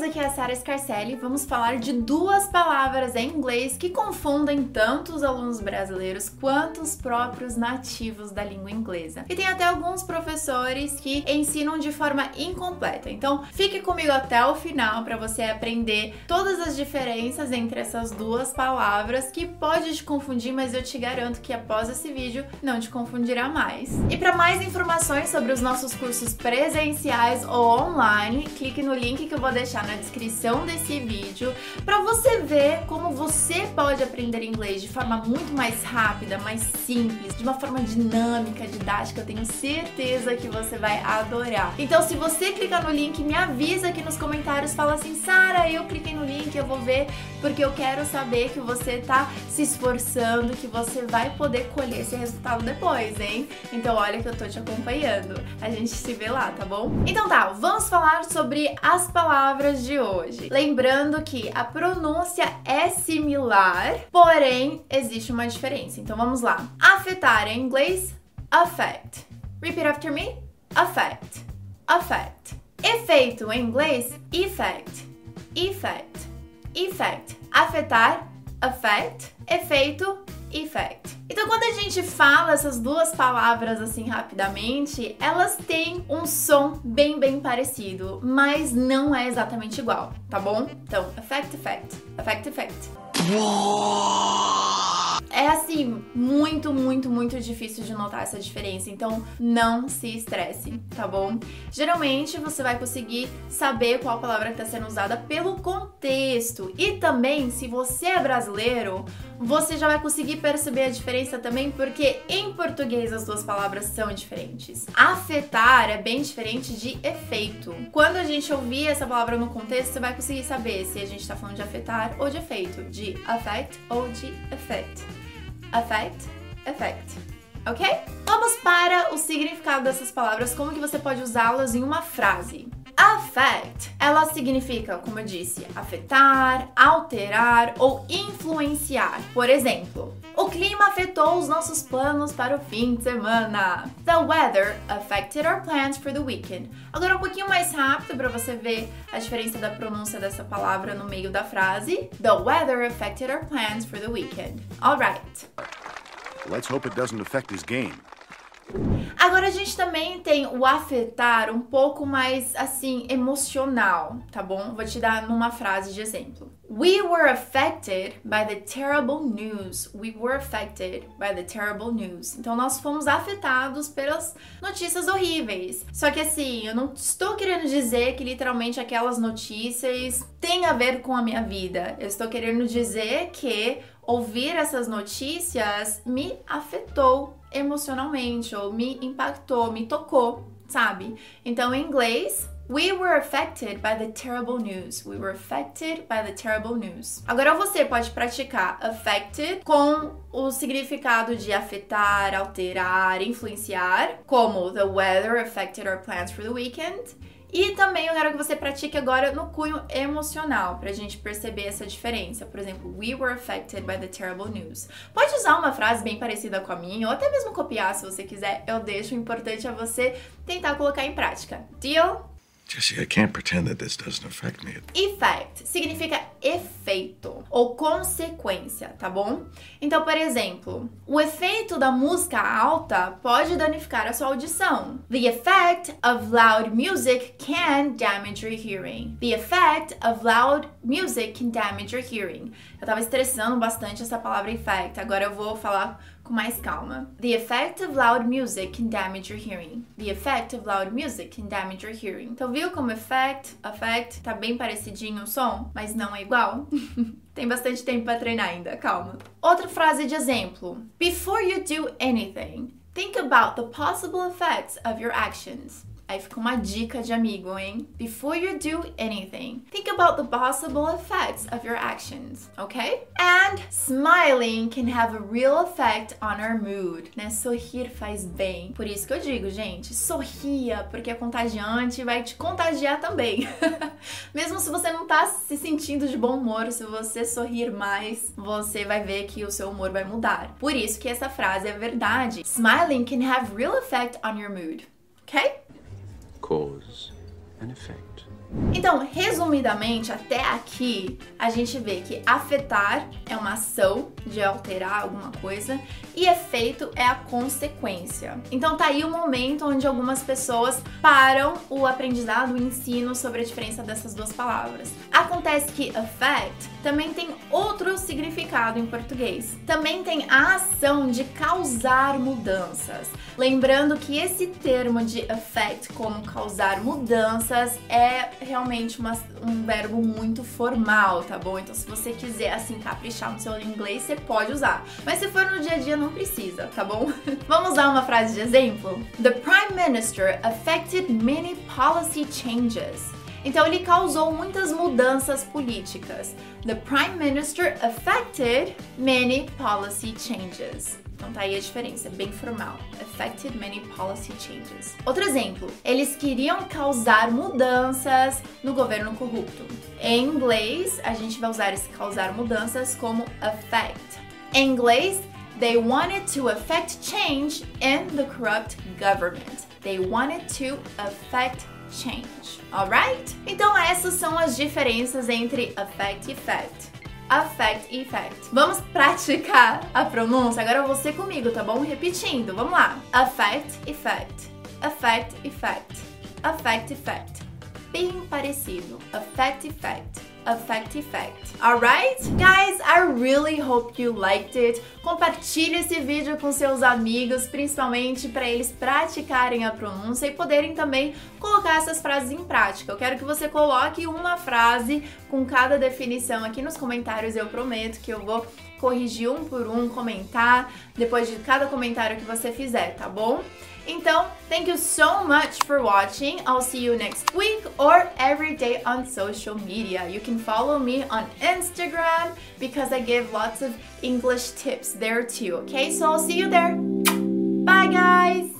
guys, aqui é a Sara Scarcelli. Vamos falar de duas palavras em inglês que confundem tanto os alunos brasileiros quanto os próprios nativos da língua inglesa. E tem até alguns professores que ensinam de forma incompleta. Então, fique comigo até o final para você aprender todas as diferenças entre essas duas palavras que pode te confundir, mas eu te garanto que após esse vídeo não te confundirá mais. E para mais informações sobre os nossos cursos presenciais ou online, clique no link que eu vou deixar na descrição desse vídeo para você ver como você pode aprender inglês de forma muito mais rápida, mais simples, de uma forma dinâmica, didática. Eu tenho certeza que você vai adorar. Então, se você clicar no link, me avisa aqui nos comentários, fala assim: "Sara, eu cliquei no link, eu vou ver porque eu quero saber que você tá se esforçando, que você vai poder colher esse resultado depois, hein? Então, olha que eu tô te acompanhando. A gente se vê lá, tá bom? Então tá, vamos falar sobre as palavras de hoje. Lembrando que a pronúncia é similar, porém existe uma diferença. Então vamos lá. Afetar em inglês, affect. Repeat after me. Affect. Affect. Efeito em inglês, effect. Effect. Effect. Afetar, affect. Efeito, effect. Então, quando a gente fala essas duas palavras assim rapidamente, elas têm um som bem, bem parecido, mas não é exatamente igual, tá bom? Então, effect, effect, effect, effect. É assim, muito, muito, muito difícil de notar essa diferença. Então, não se estresse, tá bom? Geralmente você vai conseguir saber qual palavra está sendo usada pelo contexto. E também, se você é brasileiro, você já vai conseguir perceber a diferença também, porque em português as duas palavras são diferentes. Afetar é bem diferente de efeito. Quando a gente ouvir essa palavra no contexto, você vai conseguir saber se a gente está falando de afetar ou de efeito, de affect ou de effect. Affect, effect. Ok? Vamos para o significado dessas palavras, como que você pode usá-las em uma frase. Affect, ela significa, como eu disse, afetar, alterar ou influenciar. Por exemplo, o clima afetou os nossos planos para o fim de semana. The weather affected our plans for the weekend. Agora um pouquinho mais rápido para você ver a diferença da pronúncia dessa palavra no meio da frase. The weather affected our plans for the weekend. Alright. Let's hope it doesn't affect his game. Agora a gente também tem o afetar um pouco mais assim emocional, tá bom? Vou te dar numa frase de exemplo. We were affected by the terrible news. We were affected by the terrible news. Então nós fomos afetados pelas notícias horríveis. Só que assim, eu não estou querendo dizer que literalmente aquelas notícias têm a ver com a minha vida. Eu estou querendo dizer que ouvir essas notícias me afetou emocionalmente ou me impactou, me tocou, sabe? Então, em inglês, We were affected by the terrible news. We were affected by the terrible news. Agora você pode praticar affected com o significado de afetar, alterar, influenciar, como the weather affected our plans for the weekend. E também eu quero que você pratique agora no cunho emocional, pra gente perceber essa diferença. Por exemplo, we were affected by the terrible news. Pode usar uma frase bem parecida com a minha, ou até mesmo copiar se você quiser, eu deixo. O importante é você tentar colocar em prática. Deal? Jesse, I can't pretend that this doesn't affect me. Effect significa efeito ou consequência, tá bom? Então, por exemplo, o efeito da música alta pode danificar a sua audição. The effect of loud music can damage your hearing. The effect of loud music can damage your hearing. Eu tava estressando bastante essa palavra effect, agora eu vou falar com mais calma. The effect of loud music can damage your hearing. The effect of loud music can damage your hearing. Então, viu como effect, effect, tá bem parecidinho o som, mas não é igual? Tem bastante tempo para treinar ainda, calma. Outra frase de exemplo. Before you do anything, think about the possible effects of your actions. Aí fica uma dica de amigo, hein? Before you do anything, think about the possible effects of your actions, okay? And smiling can have a real effect on our mood, né? Sorrir faz bem. Por isso que eu digo, gente, sorria, porque é contagiante e vai te contagiar também. Mesmo se você não tá se sentindo de bom humor, se você sorrir mais, você vai ver que o seu humor vai mudar. Por isso que essa frase é verdade. Smiling can have real effect on your mood. Okay? Cause and effect. Então, resumidamente, até aqui, a gente vê que afetar é uma ação de alterar alguma coisa e efeito é a consequência. Então, tá aí o momento onde algumas pessoas param o aprendizado, o ensino sobre a diferença dessas duas palavras. Acontece que affect também tem outro significado em português. Também tem a ação de causar mudanças. Lembrando que esse termo de affect, como causar mudanças, é realmente uma, um verbo muito formal, tá bom? Então, se você quiser assim caprichar no seu inglês, você pode usar. Mas se for no dia a dia, não precisa, tá bom? Vamos usar uma frase de exemplo? The Prime Minister affected many policy changes. Então ele causou muitas mudanças políticas. The Prime Minister affected many policy changes. Então tá aí a diferença, é bem formal. Affected many policy changes. Outro exemplo, eles queriam causar mudanças no governo corrupto. Em inglês, a gente vai usar esse causar mudanças como affect. Em inglês, they wanted to affect change in the corrupt government. They wanted to affect change, alright? Então essas são as diferenças entre affect e fact. Affect e effect. Vamos praticar a pronúncia? Agora você comigo, tá bom? Repetindo, vamos lá. Affect, effect. Affect, effect. Affect, effect. Bem parecido. Affect, effect effect effect. Alright? Guys, I really hope you liked it. Compartilhe esse vídeo com seus amigos, principalmente para eles praticarem a pronúncia e poderem também colocar essas frases em prática. Eu quero que você coloque uma frase com cada definição aqui nos comentários, eu prometo que eu vou corrigir um por um, comentar depois de cada comentário que você fizer, tá bom? Então, thank you so much for watching. I'll see you next week or every day on social media. You can follow me on Instagram because I give lots of English tips there too, okay? So I'll see you there. Bye, guys!